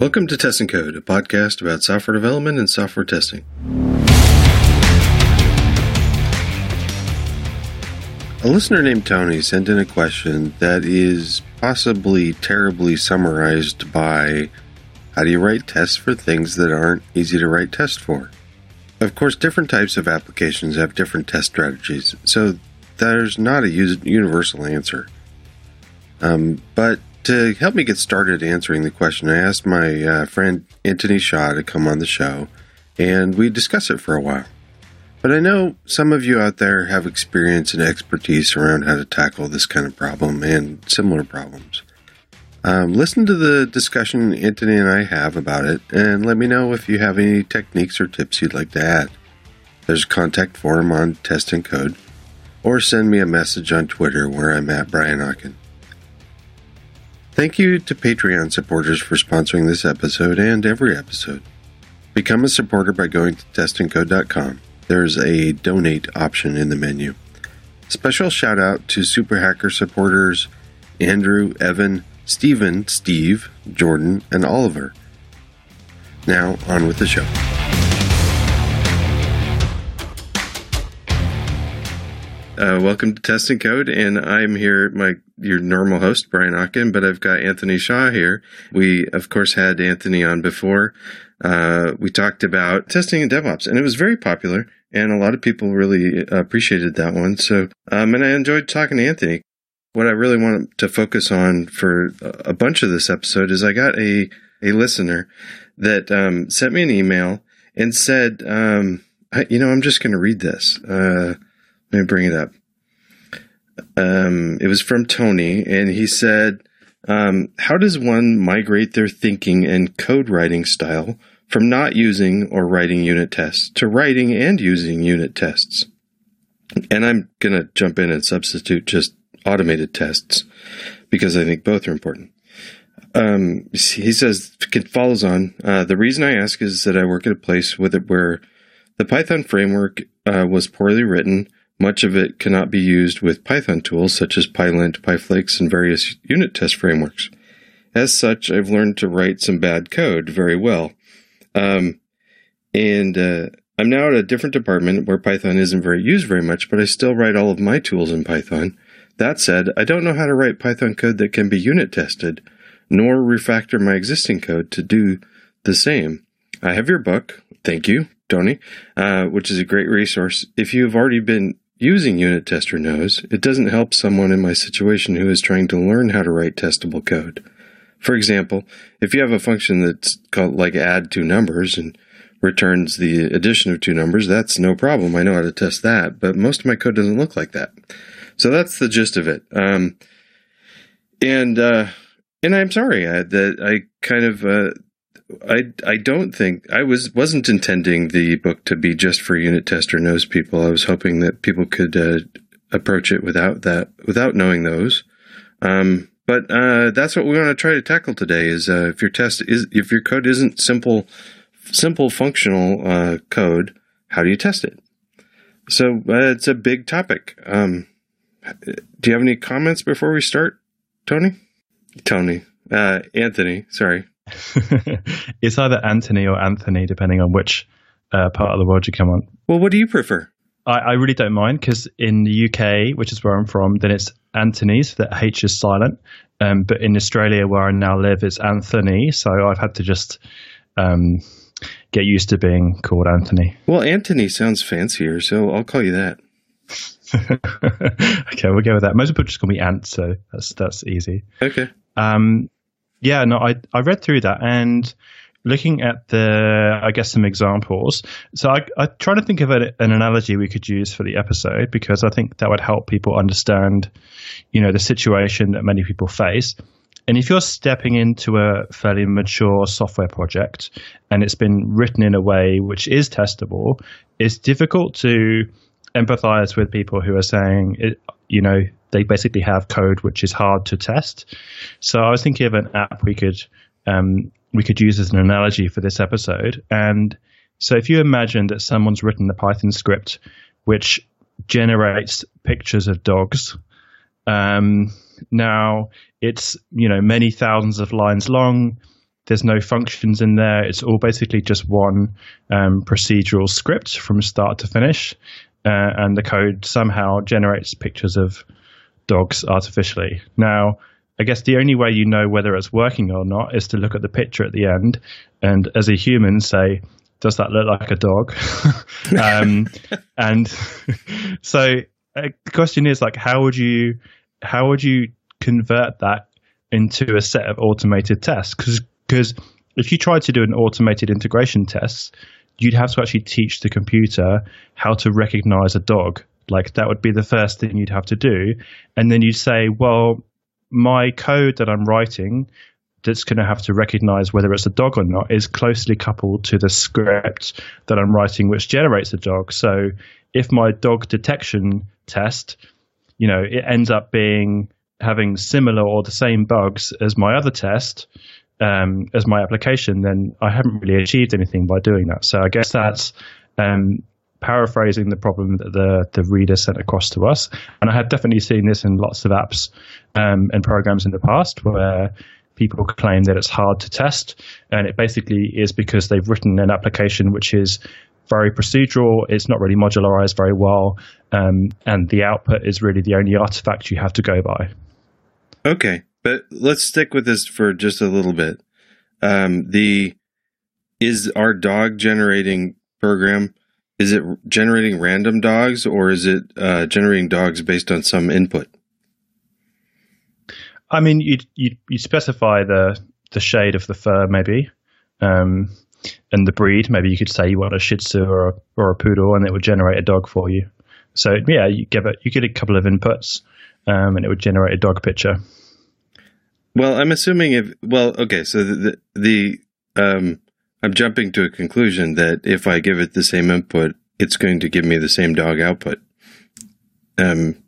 Welcome to Test and Code, a podcast about software development and software testing. A listener named Tony sent in a question that is possibly terribly summarized by how do you write tests for things that aren't easy to write tests for? Of course, different types of applications have different test strategies, so there's not a universal answer. Um, but to help me get started answering the question, I asked my uh, friend Anthony Shaw to come on the show, and we discussed it for a while. But I know some of you out there have experience and expertise around how to tackle this kind of problem and similar problems. Um, listen to the discussion Anthony and I have about it, and let me know if you have any techniques or tips you'd like to add. There's a contact form on Test and Code, or send me a message on Twitter where I'm at Brian Okken. Thank you to Patreon supporters for sponsoring this episode and every episode. Become a supporter by going to testandcode.com. There's a donate option in the menu. Special shout out to Super Hacker supporters Andrew, Evan, Stephen, Steve, Jordan, and Oliver. Now, on with the show. Uh, welcome to Test and Code, and I'm here, my your normal host Brian Okken, but I've got Anthony Shaw here. We of course had Anthony on before. Uh, we talked about testing and DevOps, and it was very popular, and a lot of people really appreciated that one. So, um, and I enjoyed talking to Anthony. What I really want to focus on for a bunch of this episode is I got a a listener that um, sent me an email and said, um, I, you know, I'm just going to read this. Uh, let me bring it up. Um, it was from Tony, and he said, um, How does one migrate their thinking and code writing style from not using or writing unit tests to writing and using unit tests? And I'm going to jump in and substitute just automated tests because I think both are important. Um, he says, it follows on. Uh, the reason I ask is that I work at a place with it where the Python framework uh, was poorly written much of it cannot be used with Python tools such as Pylint, Pyflakes, and various unit test frameworks. As such, I've learned to write some bad code very well. Um, and uh, I'm now at a different department where Python isn't very used very much, but I still write all of my tools in Python. That said, I don't know how to write Python code that can be unit tested, nor refactor my existing code to do the same. I have your book, thank you, Tony, uh, which is a great resource. If you have already been using unittest or nose, it doesn't help someone in my situation who is trying to learn how to write testable code. For example, if you have a function that's called like add two numbers and returns the addition of two numbers, that's no problem. I know how to test that, but most of my code doesn't look like that. So that's the gist of it. Um, and uh, and I'm sorry I, that I kind of uh, I I don't think I was wasn't intending the book to be just for unittest or nose people. I was hoping that people could uh, approach it without that without knowing those. Um, but uh, that's what we want to try to tackle today. Is uh, if your test is if your code isn't simple simple functional uh, code, how do you test it? So uh, it's a big topic. Um, do you have any comments before we start, Tony? Tony, uh, Anthony, sorry. it's either Anthony or Anthony, depending on which uh, part of the world you come on. Well, what do you prefer? I, I really don't mind because in the UK, which is where I'm from, then it's Anthony, so that H is silent. Um, but in Australia, where I now live, it's Anthony. So I've had to just um, get used to being called Anthony. Well, Anthony sounds fancier, so I'll call you that. okay, we'll go with that. Most people just call me Ant, so that's that's easy. Okay. Um, yeah, no, I I read through that and looking at the, I guess, some examples. So I, I try to think of a, an analogy we could use for the episode because I think that would help people understand, you know, the situation that many people face. And if you're stepping into a fairly mature software project and it's been written in a way which is testable, it's difficult to empathize with people who are saying, you know, they basically have code which is hard to test. So I was thinking of an app we could um, we could use as an analogy for this episode. And so if you imagine that someone's written a Python script which generates pictures of dogs. Um, now it's you know many thousands of lines long. There's no functions in there. It's all basically just one um, procedural script from start to finish, uh, and the code somehow generates pictures of dogs artificially. Now, I guess the only way you know whether it's working or not is to look at the picture at the end, and as a human, say, does that look like a dog? um, and so uh, the question is like, how would you how would you convert that into a set of automated tests? Because because if you tried to do an automated integration test, you'd have to actually teach the computer how to recognize a dog. Like that would be the first thing you'd have to do, and then you'd say, well, my code that I'm writing that's going to have to recognize whether it's a dog or not is closely coupled to the script that I'm writing, which generates a dog. So if my dog detection test, you know, it ends up being having similar or the same bugs as my other test, um, as my application, then I haven't really achieved anything by doing that. So I guess that's um, paraphrasing the problem that the the reader sent across to us. And I have definitely seen this in lots of apps um, and programs in the past where people claim that it's hard to test, and it basically is because they've written an application which is very procedural. It's not really modularized very well, um, and the output is really the only artifact you have to go by. Okay, but let's stick with this for just a little bit. Um, the is our dog generating program is it generating random dogs or is it uh, generating dogs based on some input? I mean, you you you specify the the shade of the fur maybe, um, and the breed. Maybe you could say you want a Shih Tzu or a, or a poodle, and it would generate a dog for you. So yeah, you give it you get a couple of inputs, um, and it would generate a dog picture. Well, I'm assuming if well, okay, so the the, the um, I'm jumping to a conclusion that if I give it the same input, it's going to give me the same dog output. Um,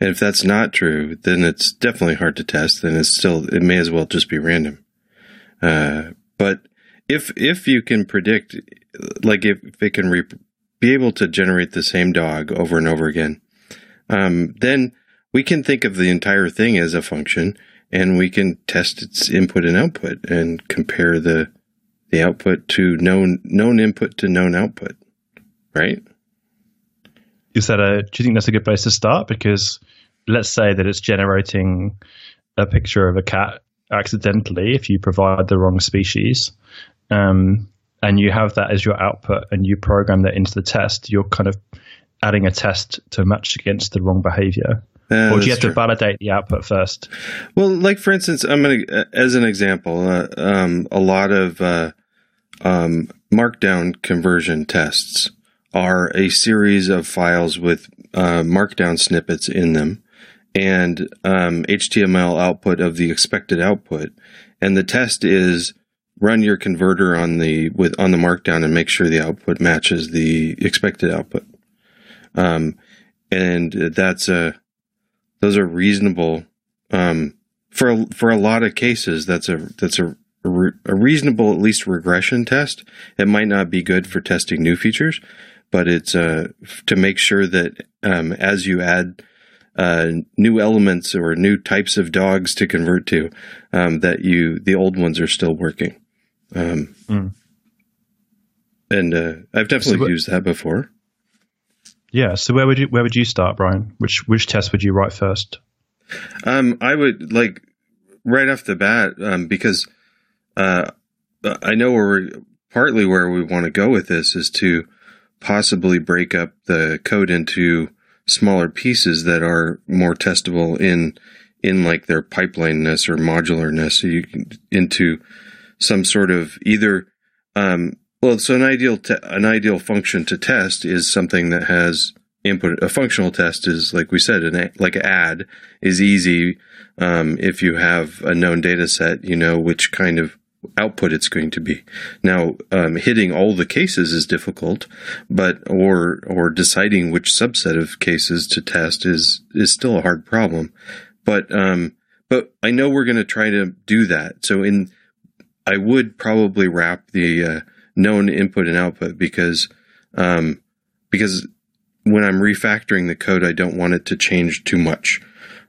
and if that's not true, then it's definitely hard to test. Then it's still, it may as well just be random. Uh, but if, if you can predict, like if, if it can re- be able to generate the same dog over and over again, um, then we can think of the entire thing as a function and we can test its input and output and compare the, the output to known known input to known output, right? Is that a? Do you think that's a good place to start? Because let's say that it's generating a picture of a cat accidentally if you provide the wrong species, um, and you have that as your output, and you program that into the test. You're kind of adding a test to match against the wrong behavior. Uh, or do you have true. to validate the output first? Well, like for instance, I'm going to, as an example, uh, um, a lot of uh, um, Markdown conversion tests are a series of files with uh, Markdown snippets in them and um, HTML output of the expected output. And the test is run your converter on the with on the Markdown and make sure the output matches the expected output. Um, and that's a those are reasonable um, for for a lot of cases. That's a that's a a reasonable, at least regression test. It might not be good for testing new features, but it's uh, to make sure that um, as you add uh, new elements or new types of dogs to convert to, um, that you the old ones are still working. Um, mm. And uh, I've definitely so, used that before. Yeah. So where would you where would you start, Brian? Which which test would you write first? Um, I would like right off the bat um, because uh, I know where partly where we want to go with this is to possibly break up the code into smaller pieces that are more testable in in like their pipelineness or modularness. So you can into some sort of either um, well so an ideal te- an ideal function to test is something that has input a functional test is like we said an like add is easy um, if you have a known data set you know which kind of output it's going to be. Now, um, hitting all the cases is difficult, but or or deciding which subset of cases to test is is still a hard problem. But um, but I know we're going to try to do that. So in I would probably wrap the uh, known input and output because um, because when I'm refactoring the code, I don't want it to change too much.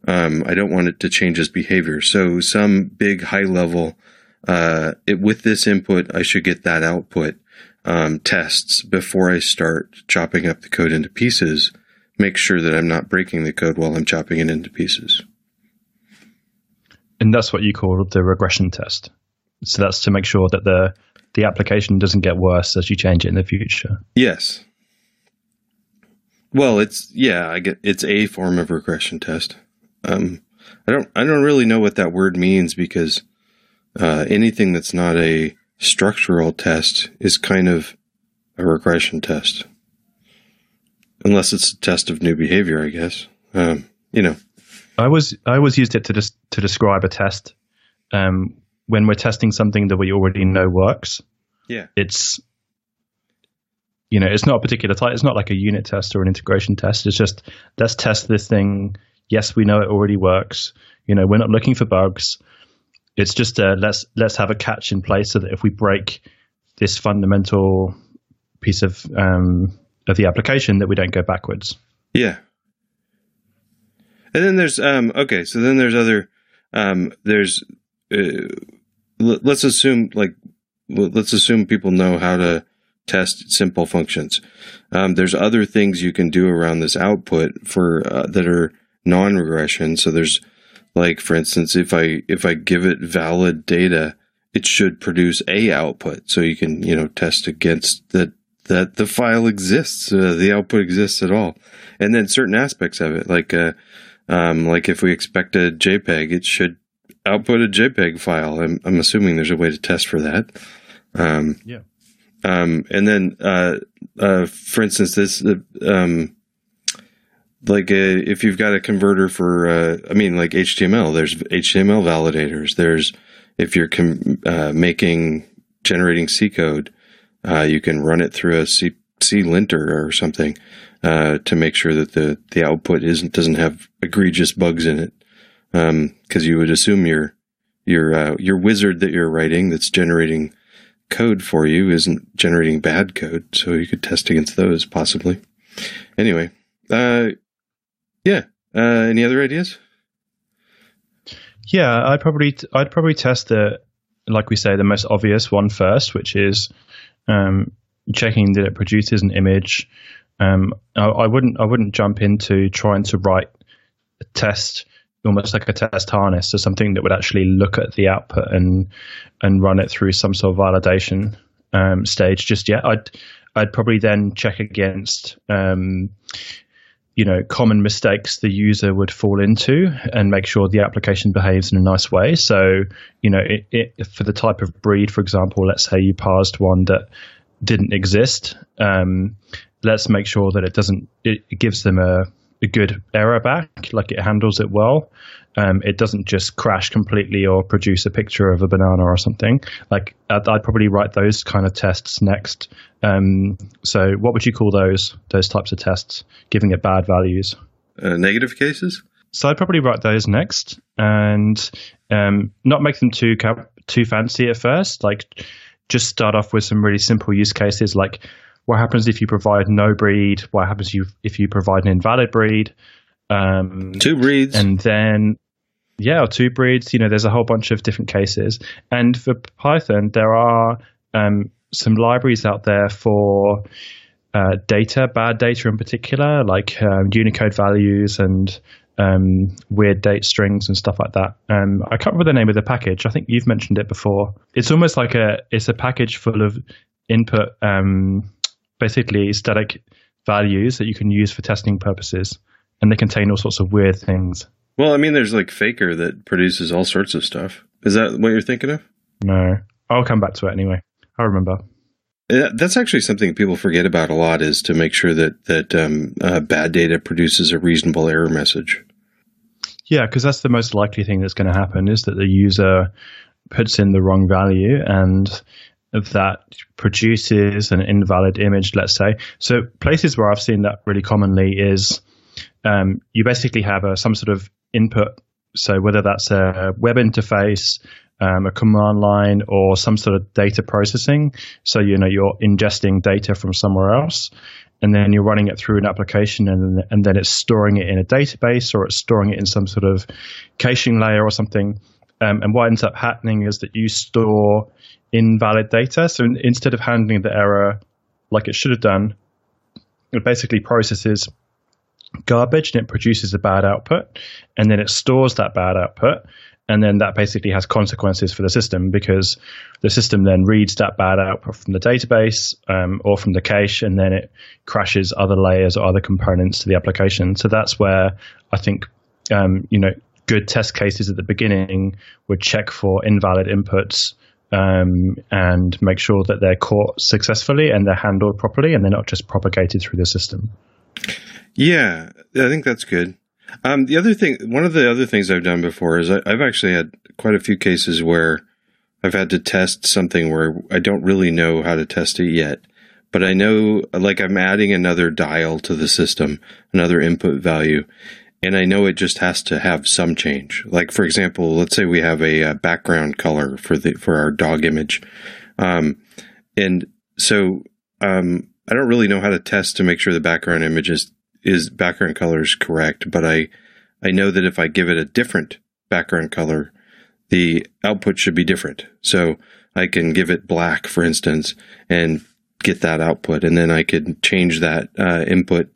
Um, I don't want it to change its behavior. So some big high level uh, it, with this input, I should get that output um, tests before I start chopping up the code into pieces. Make sure that I'm not breaking the code while I'm chopping it into pieces. And that's what you call the regression test. So that's to make sure that the the application doesn't get worse as you change it in the future. Yes. Well, it's yeah, I get it's a form of regression test. Um, I don't I don't really know what that word means because uh, anything that's not a structural test is kind of a regression test, unless it's a test of new behavior, I guess. Um, you know, I was I always used it to des- to describe a test. Um, when we're testing something that we already know works, yeah, it's you know it's not a particular type. It's not like a unit test or an integration test. It's just let's test this thing. Yes, we know it already works. You know, we're not looking for bugs. It's just uh, let's let's have a catch in place so that if we break this fundamental piece of um, of the application, that we don't go backwards. Yeah. And then there's um okay, so then there's other um there's uh, let's assume like let's assume people know how to test simple functions. Um, there's other things you can do around this output for uh, that are non-regression. So there's like for instance, if I if I give it valid data, it should produce a output. So you can you know test against that that the file exists, uh, the output exists at all, and then certain aspects of it, like uh, um, like if we expect a JPEG, it should output a JPEG file. I'm, I'm assuming there's a way to test for that. Um, yeah. Um, and then, uh, uh, for instance, this, uh, um, like a, uh, if you've got a converter for, uh, I mean, like HTML, there's HTML validators. There's if you're com- uh, making generating C code, uh, you can run it through a C, C linter or something uh, to make sure that the the output isn't doesn't have egregious bugs in it. Because um, you would assume your your uh, your wizard that you're writing that's generating code for you isn't generating bad code, so you could test against those possibly. Anyway, uh, yeah. Uh, any other ideas? Yeah, I'd probably I'd probably test the like we say the most obvious one first, which is um, checking that it produces an image. Um, I, I, wouldn't I wouldn't jump into trying to write a test almost like a test harness to something that would actually look at the output and and run it through some sort of validation um, stage just yet. I'd I'd probably then check against um, you know common mistakes the user would fall into and make sure the application behaves in a nice way. So you know it, it, for the type of breed for example let's say you parsed one that didn't exist um, let's make sure that it doesn't it, it gives them a, a good error back like it handles it well um, it doesn't just crash completely or produce a picture of a banana or something. Like I'd, I'd probably write those kind of tests next. Um, so what would you call those those types of tests? Giving it bad values. Uh, negative cases. So I'd probably write those next, and um, not make them too too fancy at first. Like just start off with some really simple use cases, like what happens if you provide no breed? What happens if you, if you provide an invalid breed? Um, two breeds, and then yeah, two breeds. You know, there's a whole bunch of different cases. And for Python, there are um, some libraries out there for uh, data, bad data in particular, like um, Unicode values and um, weird date strings and stuff like that. Um, I can't remember the name of the package. I think you've mentioned it before. It's almost like a it's a package full of input, um, basically static values that you can use for testing purposes, and they contain all sorts of weird things. Well, I mean, there's like Faker that produces all sorts of stuff. Is that what you're thinking of? No, I'll come back to it anyway. I remember. That's actually something people forget about a lot is to make sure that that um, uh, bad data produces a reasonable error message. Yeah, because that's the most likely thing that's going to happen is that the user puts in the wrong value and that produces an invalid image, let's say. So places where I've seen that really commonly is um, you basically have a, some sort of input. So whether that's a web interface, um, a command line, or some sort of data processing. So you know you're ingesting data from somewhere else, and then you're running it through an application, and and then it's storing it in a database or it's storing it in some sort of caching layer or something. Um, and what ends up happening is that you store invalid data. So in, instead of handling the error like it should have done, it basically processes garbage and it produces a bad output. And then it stores that bad output and then that basically has consequences for the system because the system then reads that bad output from the database um, or from the cache, and then it crashes other layers or other components to the application. So that's where I think um, you know good test cases at the beginning would check for invalid inputs. Um, and make sure that they're caught successfully and they're handled properly and they're not just propagated through the system. Yeah, I think that's good. Um, the other thing, one of the other things I've done before is I, have actually had quite a few cases where I've had to test something where I don't really know how to test it yet, but I know like I'm adding another dial to the system, another input value, and I know it just has to have some change. Like for example, let's say we have a, a background color for the for our dog image, um, and so um, I don't really know how to test to make sure the background image is is background color is correct, but I I know that if I give it a different background color, the output should be different. So I can give it black, for instance, and get that output, and then I could change that uh, input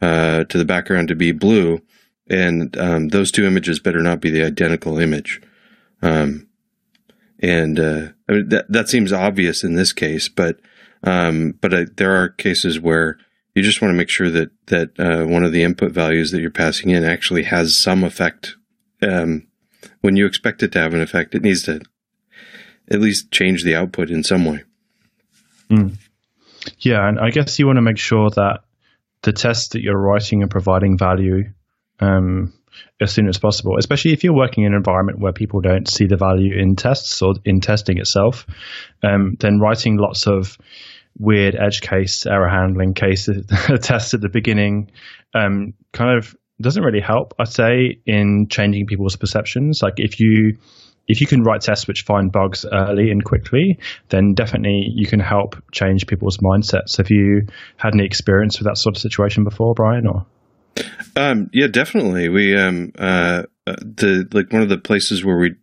uh, to the background to be blue, and um, those two images better not be the identical image. Um, and uh, I mean, that that seems obvious in this case, but um, but there are cases where you just want to make sure that that uh, one of the input values that you're passing in actually has some effect. Um, when you expect it to have an effect, it needs to at least change the output in some way. Mm. Yeah, and I guess you want to make sure that the tests that you're writing are providing value um, as soon as possible, especially if you're working in an environment where people don't see the value in tests or in testing itself. Um, then writing lots of weird edge case error handling cases tests at the beginning um, kind of doesn't really help i'd say in changing people's perceptions like if you if you can write tests which find bugs early and quickly then definitely you can help change people's mindsets have you had any experience with that sort of situation before brian or um, yeah definitely we um, uh, uh the like one of the places where we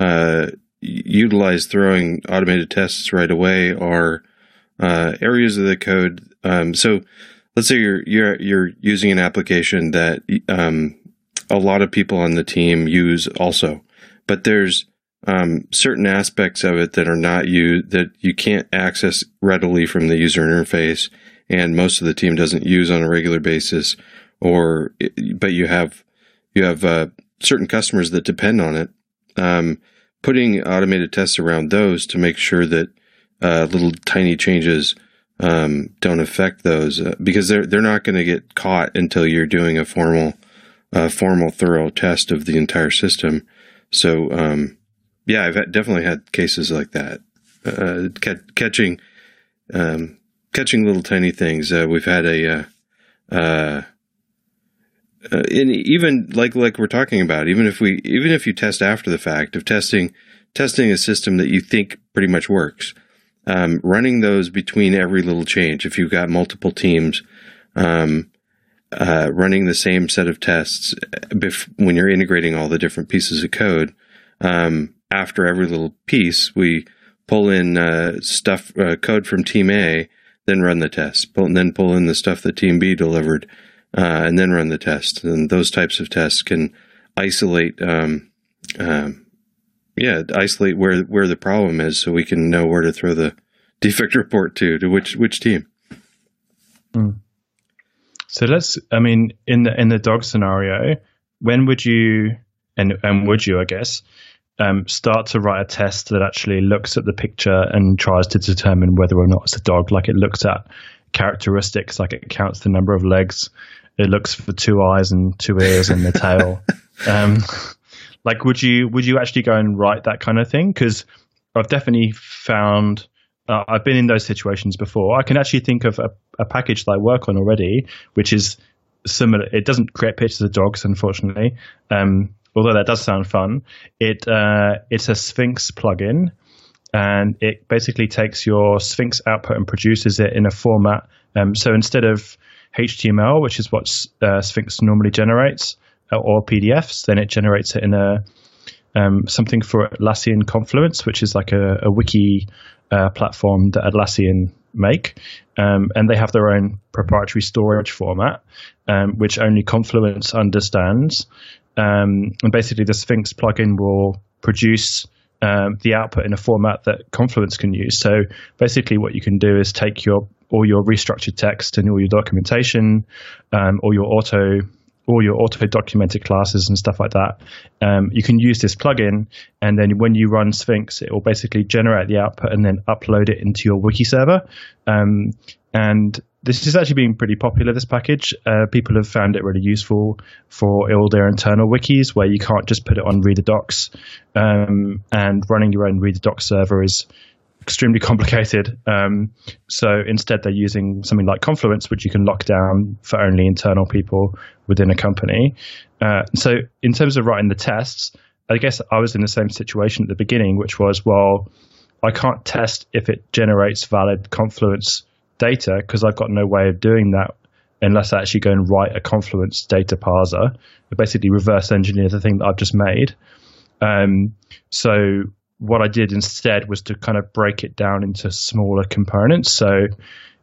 uh, utilize throwing automated tests right away are uh, areas of the code. Um, so let's say you're you're you're using an application that um, a lot of people on the team use also, but there's um, certain aspects of it that are not you that you can't access readily from the user interface, and most of the team doesn't use on a regular basis. Or, but you have you have uh, certain customers that depend on it. Um, putting automated tests around those to make sure that uh, little tiny changes um, don't affect those uh, because they're they're not going to get caught until you're doing a formal uh, formal thorough test of the entire system. So um, yeah, I've had, definitely had cases like that, uh, catching um, catching little tiny things. Uh, we've had a uh, and even like like we're talking about, even if we even if you test after the fact of testing testing a system that you think pretty much works um, running those between every little change. If you've got multiple teams, um, uh, running the same set of tests bef- when you're integrating all the different pieces of code. Um, after every little piece, we pull in uh, stuff uh, code from Team A, then run the test. Pull, and then pull in the stuff that Team B delivered, uh, and then run the test. And those types of tests can isolate um, um yeah, isolate where where the problem is, so we can know where to throw the defect report to to which which team. Mm. So let's. I mean, in the in the dog scenario, when would you and and would you, I guess, um, start to write a test that actually looks at the picture and tries to determine whether or not it's a dog? Like it looks at characteristics, like it counts the number of legs, it looks for two eyes and two ears and the tail. Um, like, would you would you actually go and write that kind of thing? Because I've definitely found uh, I've been in those situations before. I can actually think of a, a, package that I work on already, which is similar. It doesn't create pictures of dogs, unfortunately. Um, although that does sound fun. It uh, it's a Sphinx plugin, and it basically takes your Sphinx output and produces it in a format. Um, so instead of HTML, which is what uh, Sphinx normally generates, or PDFs, then it generates it in a um, something for Atlassian Confluence, which is like a, a wiki uh, platform that Atlassian make, um, and they have their own proprietary storage format, um, which only Confluence understands. Um, and basically, the Sphinx plugin will produce um, the output in a format that Confluence can use. So basically, what you can do is take your all your restructured text and all your documentation, um, or your auto all your auto documented classes and stuff like that. Um, you can use this plugin, and then when you run Sphinx, it will basically generate the output and then upload it into your wiki server. Um, and this is actually being pretty popular. This package, uh, people have found it really useful for all their internal wikis, where you can't just put it on Read the Docs, um, and running your own Read the Docs server is extremely complicated. Um, so instead, they're using something like Confluence, which you can lock down for only internal people within a company. Uh, so in terms of writing the tests, I guess I was in the same situation at the beginning, which was, well, I can't test if it generates valid Confluence data because I've got no way of doing that unless I actually go and write a Confluence data parser, basically reverse engineer the thing that I've just made. Um, so what I did instead was to kind of break it down into smaller components. So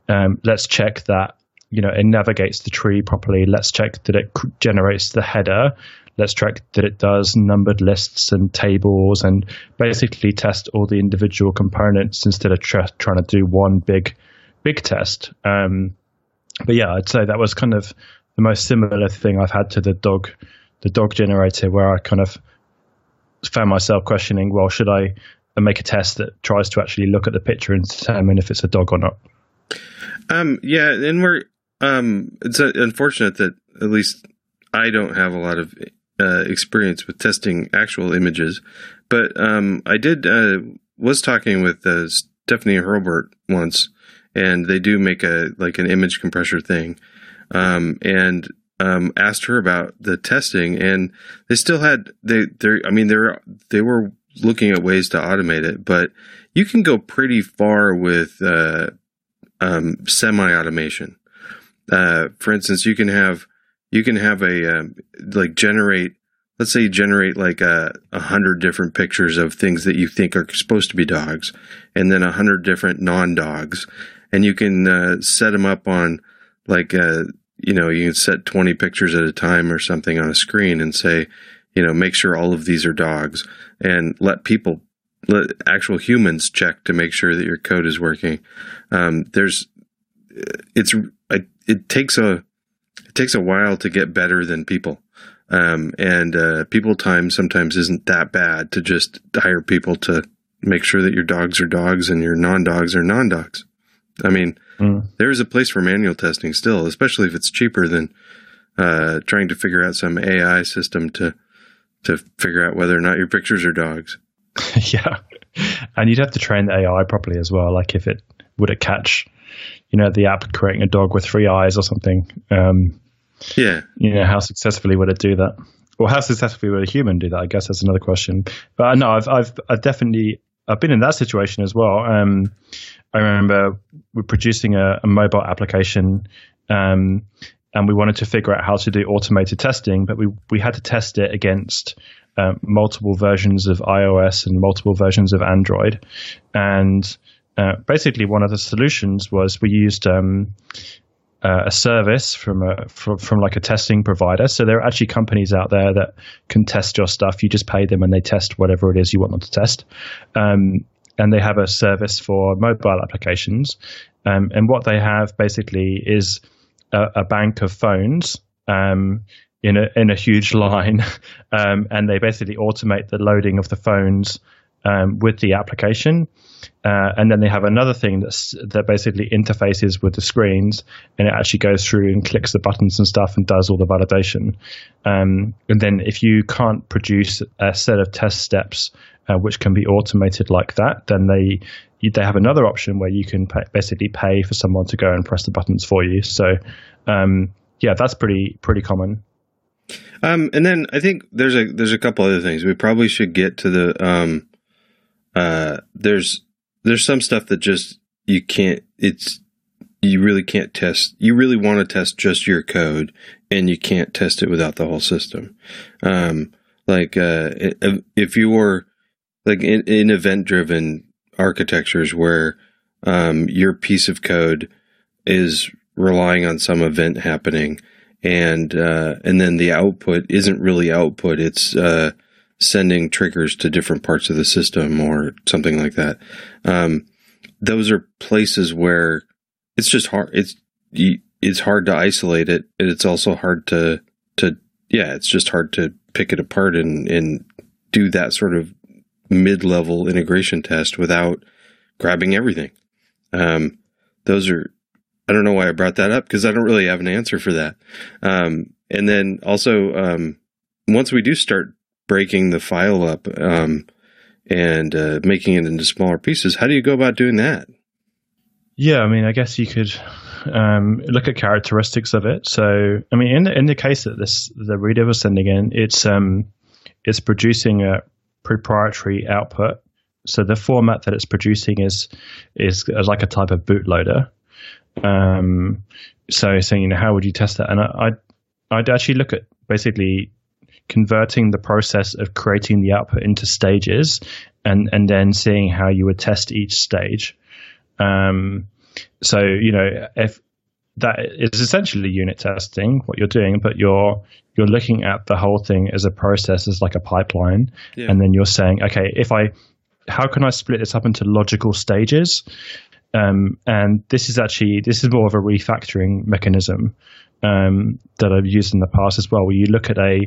um, let's check that you know it navigates the tree properly. Let's check that it generates the header. Let's check that it does numbered lists and tables, and basically test all the individual components instead of tra- trying to do one big big test. Um, but yeah, I'd say that was kind of the most similar thing I've had to the dog the dog generator, where I kind of found myself questioning, well, should I make a test that tries to actually look at the picture and determine if it's a dog or not? Um, yeah, and we're um, it's uh, unfortunate that at least I don't have a lot of uh, experience with testing actual images, but um, I did uh, was talking with uh, Stephanie Hurlburt once, and they do make a like an image compressor thing, um, and um, asked her about the testing, and they still had they they I mean they're they were looking at ways to automate it, but you can go pretty far with uh, um, semi-automation. Uh, for instance, you can have you can have a um, like generate let's say you generate like a, a hundred different pictures of things that you think are supposed to be dogs, and then a hundred different non-dogs, and you can uh, set them up on like a uh, you know, you can set 20 pictures at a time or something on a screen and say, you know, make sure all of these are dogs and let people, let actual humans check to make sure that your code is working. Um, there's, it's, it takes a, it takes a while to get better than people. Um, and, uh, people time sometimes isn't that bad to just hire people to make sure that your dogs are dogs and your non dogs are non dogs. I mean, mm. there is a place for manual testing still, especially if it's cheaper than uh, trying to figure out some AI system to to figure out whether or not your pictures are dogs. yeah, and you'd have to train the AI properly as well. Like if it would it catch, you know, the app creating a dog with three eyes or something. Um, yeah, you know, how successfully would it do that? Or how successfully would a human do that? I guess that's another question. But no, I've I've I've definitely I've been in that situation as well. Um, I remember we're producing a, a mobile application, um, and we wanted to figure out how to do automated testing, but we we had to test it against uh, multiple versions of iOS and multiple versions of Android, and uh, basically one of the solutions was we used um, uh, a service from a from, from like a testing provider. So there are actually companies out there that can test your stuff. You just pay them and they test whatever it is you want them to test. Um, and they have a service for mobile applications. Um, and what they have basically is a, a bank of phones um, in a in a huge line, um, and they basically automate the loading of the phones um, with the application. Uh, and then they have another thing that's that basically interfaces with the screens, and it actually goes through and clicks the buttons and stuff and does all the validation. Um, and then if you can't produce a set of test steps uh, which can be automated like that, then they they have another option where you can pay, basically pay for someone to go and press the buttons for you. So um, yeah, that's pretty pretty common. Um, and then I think there's a there's a couple other things we probably should get to the um, uh, there's there's some stuff that just you can't it's you really can't test you really want to test just your code and you can't test it without the whole system. Um, Like uh, if you were like in, in event driven architectures where um, your piece of code is relying on some event happening and uh, and then the output isn't really output it's uh, sending triggers to different parts of the system or something like that um, those are places where it's just hard it's it's hard to isolate it and it's also hard to to yeah it's just hard to pick it apart and and do that sort of mid-level integration test without grabbing everything um, those are I don't know why I brought that up because I don't really have an answer for that. Um, and then also, um, once we do start breaking the file up um, and uh, making it into smaller pieces, how do you go about doing that? Yeah, I mean, I guess you could um, look at characteristics of it. So, I mean, in the, in the case that this the reader was sending in, it's um, it's producing a proprietary output. So the format that it's producing is is like a type of bootloader. Um, so saying, you know, how would you test that? And I, I'd, I'd actually look at basically converting the process of creating the output into stages and, and then seeing how you would test each stage. Um, so, you know, if that is essentially unit testing, what you're doing, but you're, you're looking at the whole thing as a process, as like a pipeline. Yeah. And then you're saying, okay, if I, how can I split this up into logical stages? Um, and this is actually this is more of a refactoring mechanism um, that I've used in the past as well, where you look at a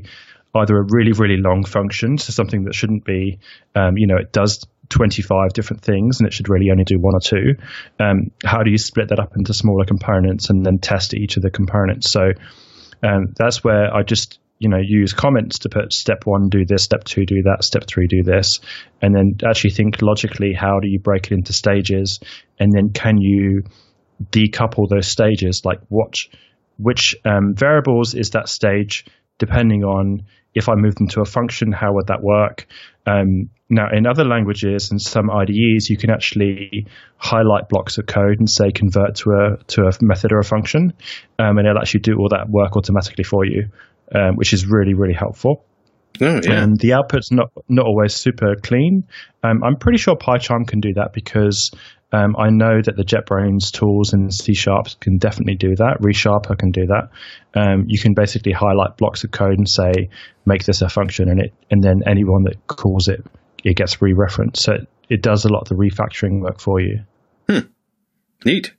either a really really long function, so something that shouldn't be, um, you know, it does 25 different things and it should really only do one or two. Um, how do you split that up into smaller components and then test each of the components? So um, that's where I just you know use comments to put step one do this step two do that step three do this and then actually think logically how do you break it into stages and then can you decouple those stages like watch which um, variables is that stage depending on if I move them to a function, how would that work? Um, now, in other languages and some IDEs, you can actually highlight blocks of code and say convert to a to a method or a function, um, and it'll actually do all that work automatically for you um, which is really really helpful. Oh, yeah. And the output's not not always super clean. Um, I'm pretty sure PyCharm can do that because um, I know that the JetBrains tools in C Sharp can definitely do that. ReSharper can do that. Um, you can basically highlight blocks of code and say, make this a function, and it, and then anyone that calls it, it gets re-referenced. So it, it does a lot of the refactoring work for you. Hmm. Neat.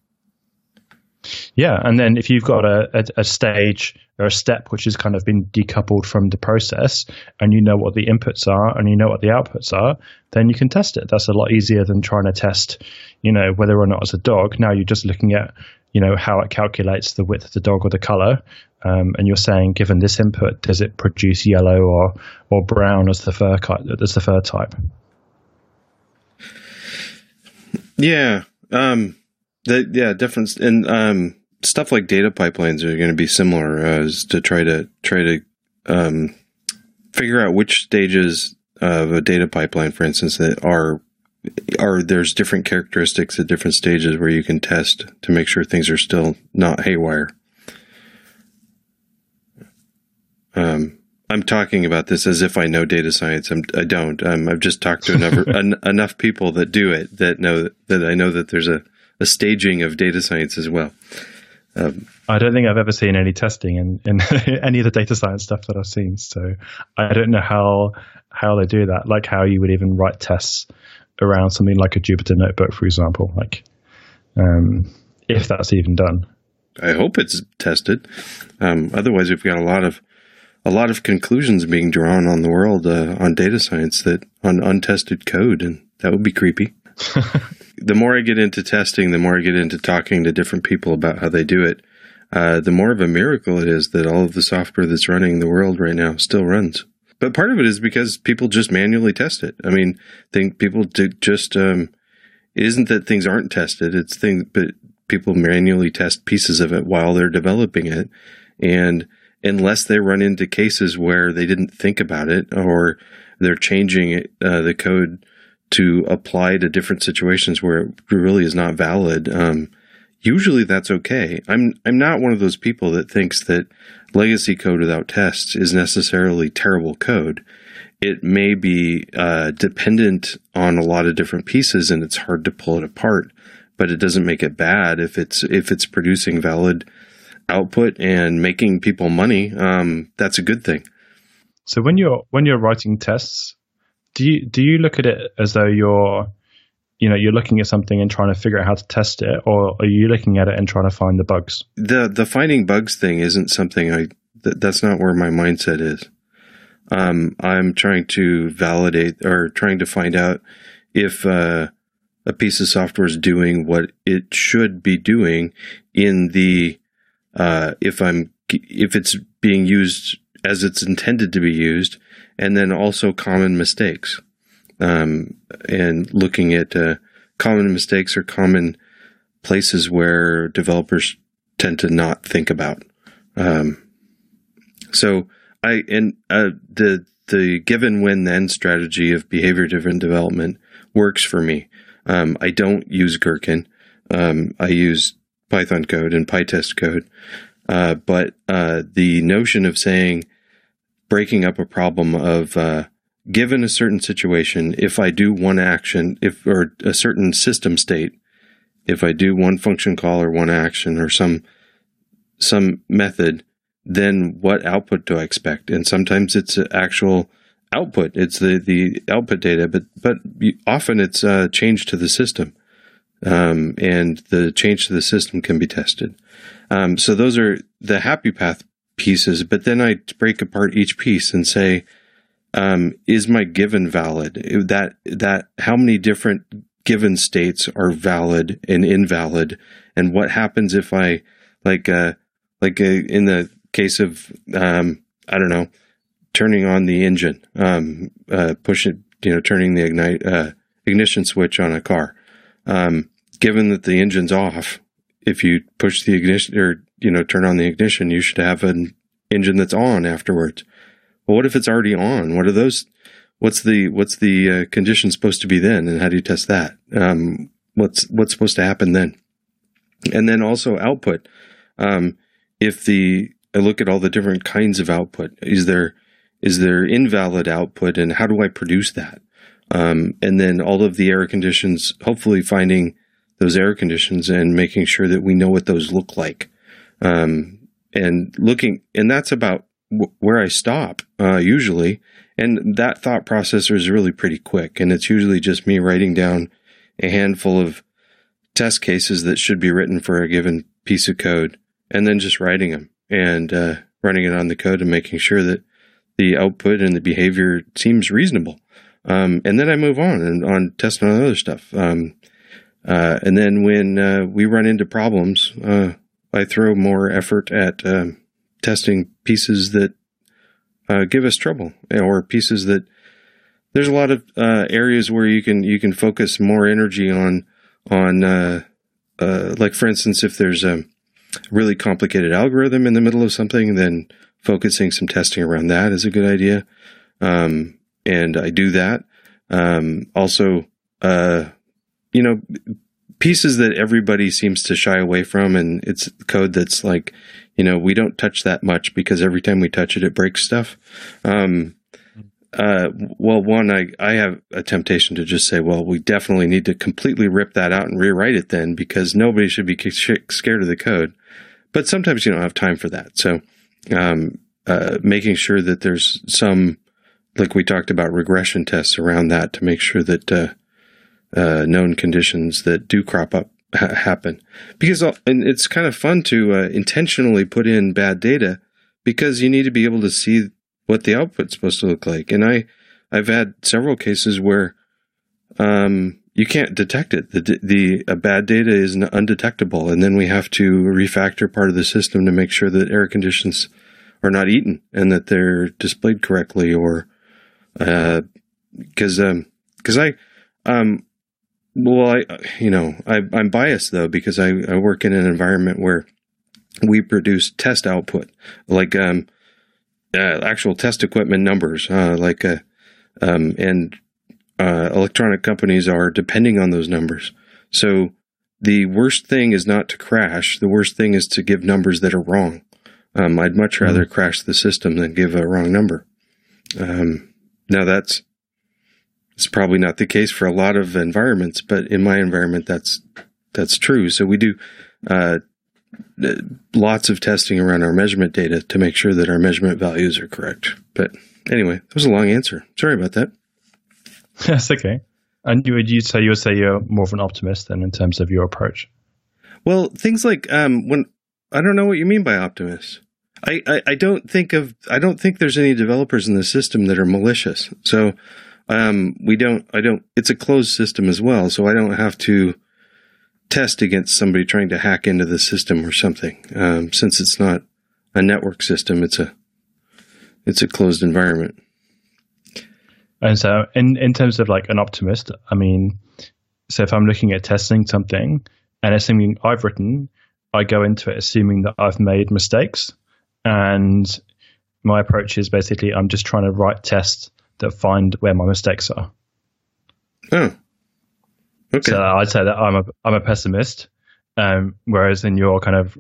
Yeah, and then if you've got a, a, a, stage or a step which has kind of been decoupled from the process, and you know what the inputs are and you know what the outputs are, then you can test it. That's a lot easier than trying to test, you know, whether or not it's a dog. Now you're just looking at, you know, how it calculates the width of the dog or the color, um, and you're saying, given this input, does it produce yellow or or brown as the fur as the fur type? Yeah. Um the, yeah, difference and um, stuff like data pipelines are going to be similar uh, as to try to try to um, figure out which stages of a data pipeline, for instance, that are are there's different characteristics at different stages where you can test to make sure things are still not haywire. Um, I'm talking about this as if I know data science. I'm, I don't. Um, I've just talked to enough, en- enough people that do it that know that I know that there's a a staging of data science as well. Um, I don't think I've ever seen any testing in, in any of the data science stuff that I've seen. So I don't know how how they do that. Like how you would even write tests around something like a Jupyter notebook, for example. Like um, if that's even done. I hope it's tested. Um, otherwise, we've got a lot of a lot of conclusions being drawn on the world uh, on data science that on untested code, and that would be creepy. the more I get into testing, the more I get into talking to different people about how they do it, uh, the more of a miracle it is that all of the software that's running the world right now still runs. But part of it is because people just manually test it. I mean, think people do just um, it isn't that things aren't tested; it's things, but people manually test pieces of it while they're developing it, and unless they run into cases where they didn't think about it or they're changing it, uh, the code to apply to different situations where it really is not valid, um, usually that's okay. I'm I'm not one of those people that thinks that legacy code without tests is necessarily terrible code. it may be uh, dependent on a lot of different pieces, and it's hard to pull it apart. But it doesn't make it bad if it's if it's producing valid output and making people money. Um, that's a good thing. So when you're when you're writing tests, do you do you look at it as though you're you know you're looking at something and trying to figure out how to test it, or are you looking at it and trying to find the bugs? The the finding bugs thing isn't something I. Th- that's not where my mindset is. Um, I'm trying to validate or trying to find out if uh, a piece of software is doing what it should be doing in the uh, if I'm if it's being used as it's intended to be used, and then also common mistakes, um, and looking at uh, common mistakes or common places where developers tend to not think about. Um, so I and uh, the the given when then strategy of behavior driven development works for me. Um, I don't use Gherkin. Um, I use Python code and PyTest code. Uh, but uh, the notion of saying breaking up a problem of uh, given a certain situation, if I do one action, if or a certain system state, if I do one function call or one action or some some method, then what output do I expect? And sometimes it's actual output. It's the, the output data, but, but often it's a uh, change to the system. Um, and the change to the system can be tested. Um, so those are the happy path pieces, but then I break apart each piece and say, um, is my given valid? That, that, how many different given states are valid and invalid? And what happens if I, like, uh, like uh, in the case of um, I don't know, turning on the engine, um, uh, pushing, you know, turning the ignite uh, ignition switch on a car. Um, given that the engine's off, if you push the ignition or you know turn on the ignition, you should have an engine that's on afterwards. Well, what if it's already on? What are those? What's the what's the uh, condition supposed to be then, and how do you test that? Um, what's what's supposed to happen then? And then also output. Um, if the I look at all the different kinds of output. Is there is there invalid output, and how do I produce that? Um, and then all of the error conditions. Hopefully, finding those error conditions and making sure that we know what those look like. Um, and looking, and that's about w- where I stop uh, usually. And that thought processor is really pretty quick, and it's usually just me writing down a handful of test cases that should be written for a given piece of code, and then just writing them and uh, running it on the code and making sure that the output and the behavior seems reasonable. Um, and then I move on and on testing on other stuff. Um, uh, and then when uh, we run into problems, uh, I throw more effort at um, testing pieces that uh, give us trouble or pieces that there's a lot of uh, areas where you can you can focus more energy on on like for instance if there's a really complicated algorithm in the middle of something, then focusing some testing around that is a good idea. Um, and I do that. Um, also, uh, you know, pieces that everybody seems to shy away from, and it's code that's like, you know, we don't touch that much because every time we touch it, it breaks stuff. Um, uh, well, one, I, I have a temptation to just say, well, we definitely need to completely rip that out and rewrite it then because nobody should be scared of the code. But sometimes you don't have time for that. So, um, uh, making sure that there's some, like we talked about regression tests around that to make sure that, uh, uh, known conditions that do crop up ha- happen because and it's kind of fun to uh, intentionally put in bad data because you need to be able to see what the output's supposed to look like. And I, I've had several cases where, um, you can't detect it. The, the bad data is undetectable. And then we have to refactor part of the system to make sure that error conditions are not eaten and that they're displayed correctly or, uh, cause, um, I, um, well, I, you know, I, I'm biased though, because I, I work in an environment where we produce test output, like, um, uh, actual test equipment numbers, uh, like, uh, um, and uh, electronic companies are depending on those numbers. So the worst thing is not to crash. The worst thing is to give numbers that are wrong. Um, I'd much rather mm-hmm. crash the system than give a wrong number. Um, now that's it's probably not the case for a lot of environments, but in my environment, that's that's true. So we do uh, lots of testing around our measurement data to make sure that our measurement values are correct. But anyway, that was a long answer. Sorry about that. That's okay. And you would you say you would say you're more of an optimist than in terms of your approach? Well, things like um, when I don't know what you mean by optimist. I, I, I, don't think of I don't think there's any developers in the system that are malicious. So um, we don't I don't it's a closed system as well. So I don't have to test against somebody trying to hack into the system or something. Um, since it's not a network system, it's a it's a closed environment. And so, in in terms of like an optimist, I mean, so if I'm looking at testing something and it's something I've written, I go into it assuming that I've made mistakes, and my approach is basically I'm just trying to write tests that find where my mistakes are. Oh, Okay. So I'd say that I'm a I'm a pessimist, um, whereas in your kind of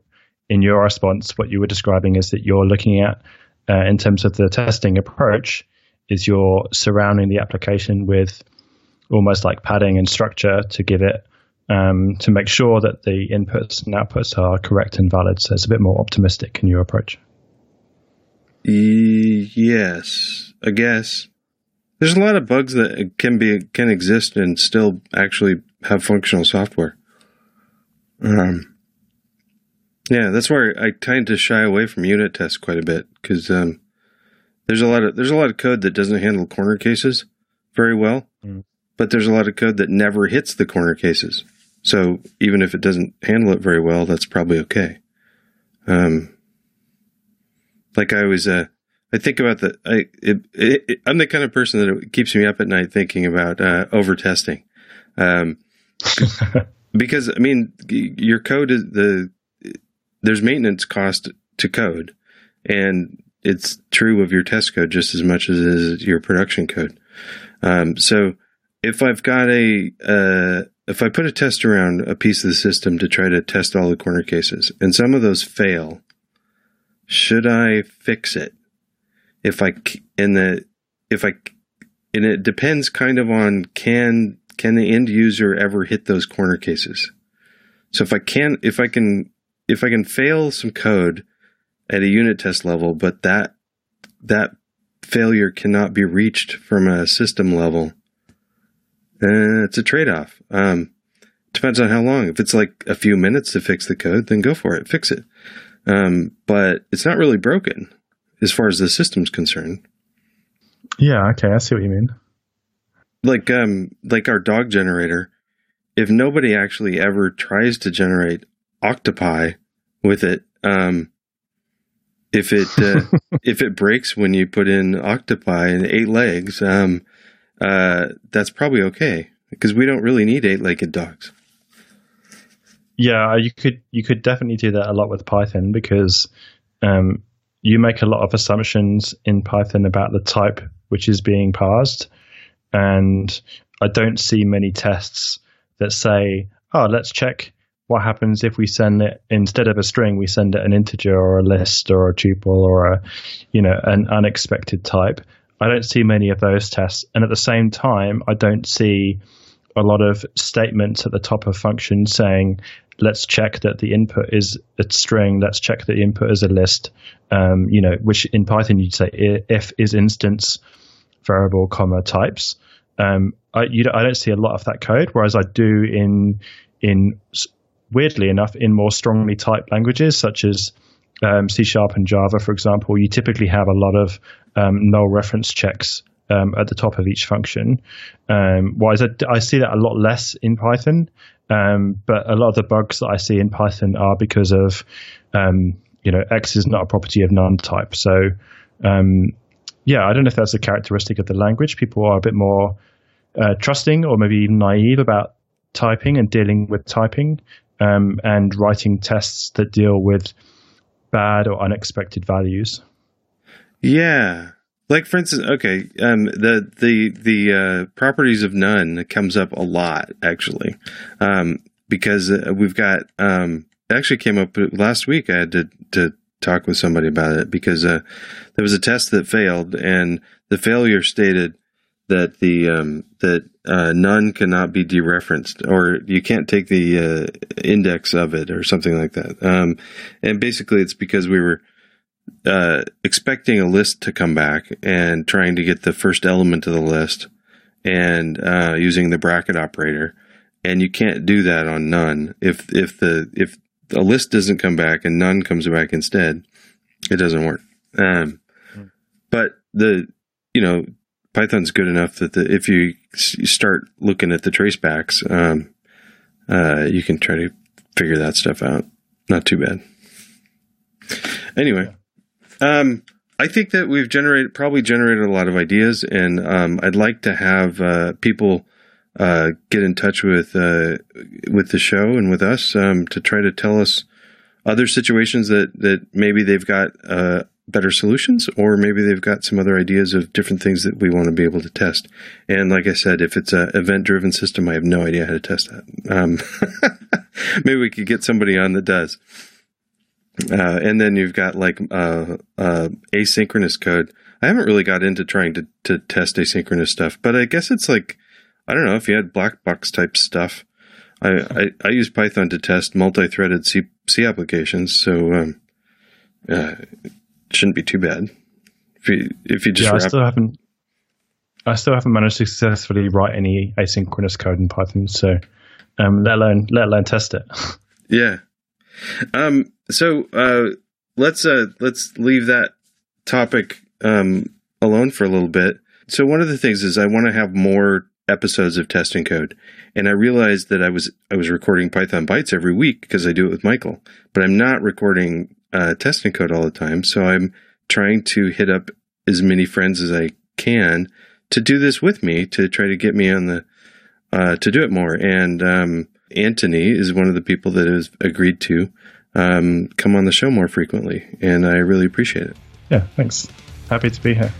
in your response, what you were describing is that you're looking at uh, in terms of the testing approach, is you're surrounding the application with almost like padding and structure to give it um, to make sure that the inputs and outputs are correct and valid. So it's a bit more optimistic in your approach. Yes, I guess. There's a lot of bugs that can be can exist and still actually have functional software. Um, yeah, that's where I tend to shy away from unit tests quite a bit because um, there's a lot of there's a lot of code that doesn't handle corner cases very well, mm. but there's a lot of code that never hits the corner cases. So even if it doesn't handle it very well, that's probably okay. Um, like I was uh, I think about the I it, it, it, I'm the kind of person that keeps me up at night thinking about uh, over testing, um, because I mean your code is the there's maintenance cost to code, and it's true of your test code just as much as is your production code. Um, so if I've got a uh, if I put a test around a piece of the system to try to test all the corner cases, and some of those fail, should I fix it? If I in the if I and it depends kind of on can can the end user ever hit those corner cases. So if I can if I can if I can fail some code at a unit test level, but that that failure cannot be reached from a system level, uh, it's a trade off. Um, depends on how long. If it's like a few minutes to fix the code, then go for it, fix it. Um, but it's not really broken as far as the system's concerned. Yeah, okay, I see what you mean. Like um like our dog generator, if nobody actually ever tries to generate octopi with it, um if it uh, if it breaks when you put in octopi and eight legs, um uh that's probably okay because we don't really need eight-legged dogs. Yeah, you could you could definitely do that a lot with Python because um, you make a lot of assumptions in Python about the type which is being parsed. And I don't see many tests that say, oh, let's check what happens if we send it instead of a string, we send it an integer or a list or a tuple or a, you know, an unexpected type. I don't see many of those tests. And at the same time, I don't see a lot of statements at the top of functions saying, let's check that the input is a string, let's check that the input is a list, um, you know, which in Python you'd say if isinstance variable comma types. Um, I, don't, I don't see a lot of that code, whereas I do in in weirdly enough in more strongly typed languages such as um, C Sharp and Java, for example, you typically have a lot of um, null reference checks um, at the top of each function. Um, whereas I, I, see that a lot less in Python, um, but a lot of the bugs that I see in Python are because of, um, you know, X is not a property of none type. So, um, yeah, I don't know if that's a characteristic of the language. People are a bit more uh, trusting or maybe even naive about typing and dealing with typing um, and writing tests that deal with bad or unexpected values. Yeah, like for instance, okay, um, the the the uh, properties of none comes up a lot actually, um, because uh, we've got um, it actually came up last week. I had to to talk with somebody about it because uh, there was a test that failed, and the failure stated that the um, that uh, none cannot be dereferenced, or you can't take the uh, index of it, or something like that. Um, and basically, it's because we were uh, expecting a list to come back and trying to get the first element of the list, and uh, using the bracket operator, and you can't do that on none. If if the if a list doesn't come back and none comes back instead, it doesn't work. Um, but the you know Python's good enough that the, if you, you start looking at the tracebacks, um, uh, you can try to figure that stuff out. Not too bad. Anyway, um, I think that we've generated probably generated a lot of ideas, and um, I'd like to have uh, people uh, get in touch with uh, with the show and with us um, to try to tell us other situations that that maybe they've got uh, better solutions, or maybe they've got some other ideas of different things that we want to be able to test. And like I said, if it's an event driven system, I have no idea how to test that. Um, maybe we could get somebody on that does. Uh, and then you've got like uh, uh, asynchronous code. I haven't really got into trying to, to test asynchronous stuff, but I guess it's like, I don't know, if you had black box type stuff. I, I, I use Python to test multi threaded C, C applications. So, um, uh, shouldn't be too bad. If you if you just yeah, I still haven't. I still haven't managed to successfully write any asynchronous code in Python. So, um, let alone let alone test it. yeah. Um. So uh, let's uh let's leave that topic um alone for a little bit. So one of the things is I want to have more episodes of testing code. And I realized that I was I was recording Python bytes every week because I do it with Michael, but I'm not recording uh, testing code all the time. So I'm trying to hit up as many friends as I can to do this with me to try to get me on the uh, to do it more. And um, Anthony is one of the people that has agreed to um, come on the show more frequently, and I really appreciate it. Yeah, thanks. Happy to be here.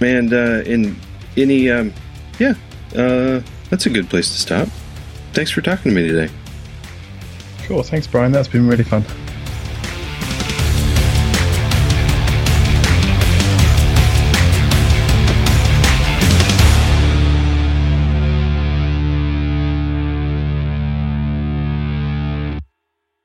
And uh, in any, um, yeah, uh, that's a good place to stop. Thanks for talking to me today. Cool. Thanks, Brian. That's been really fun.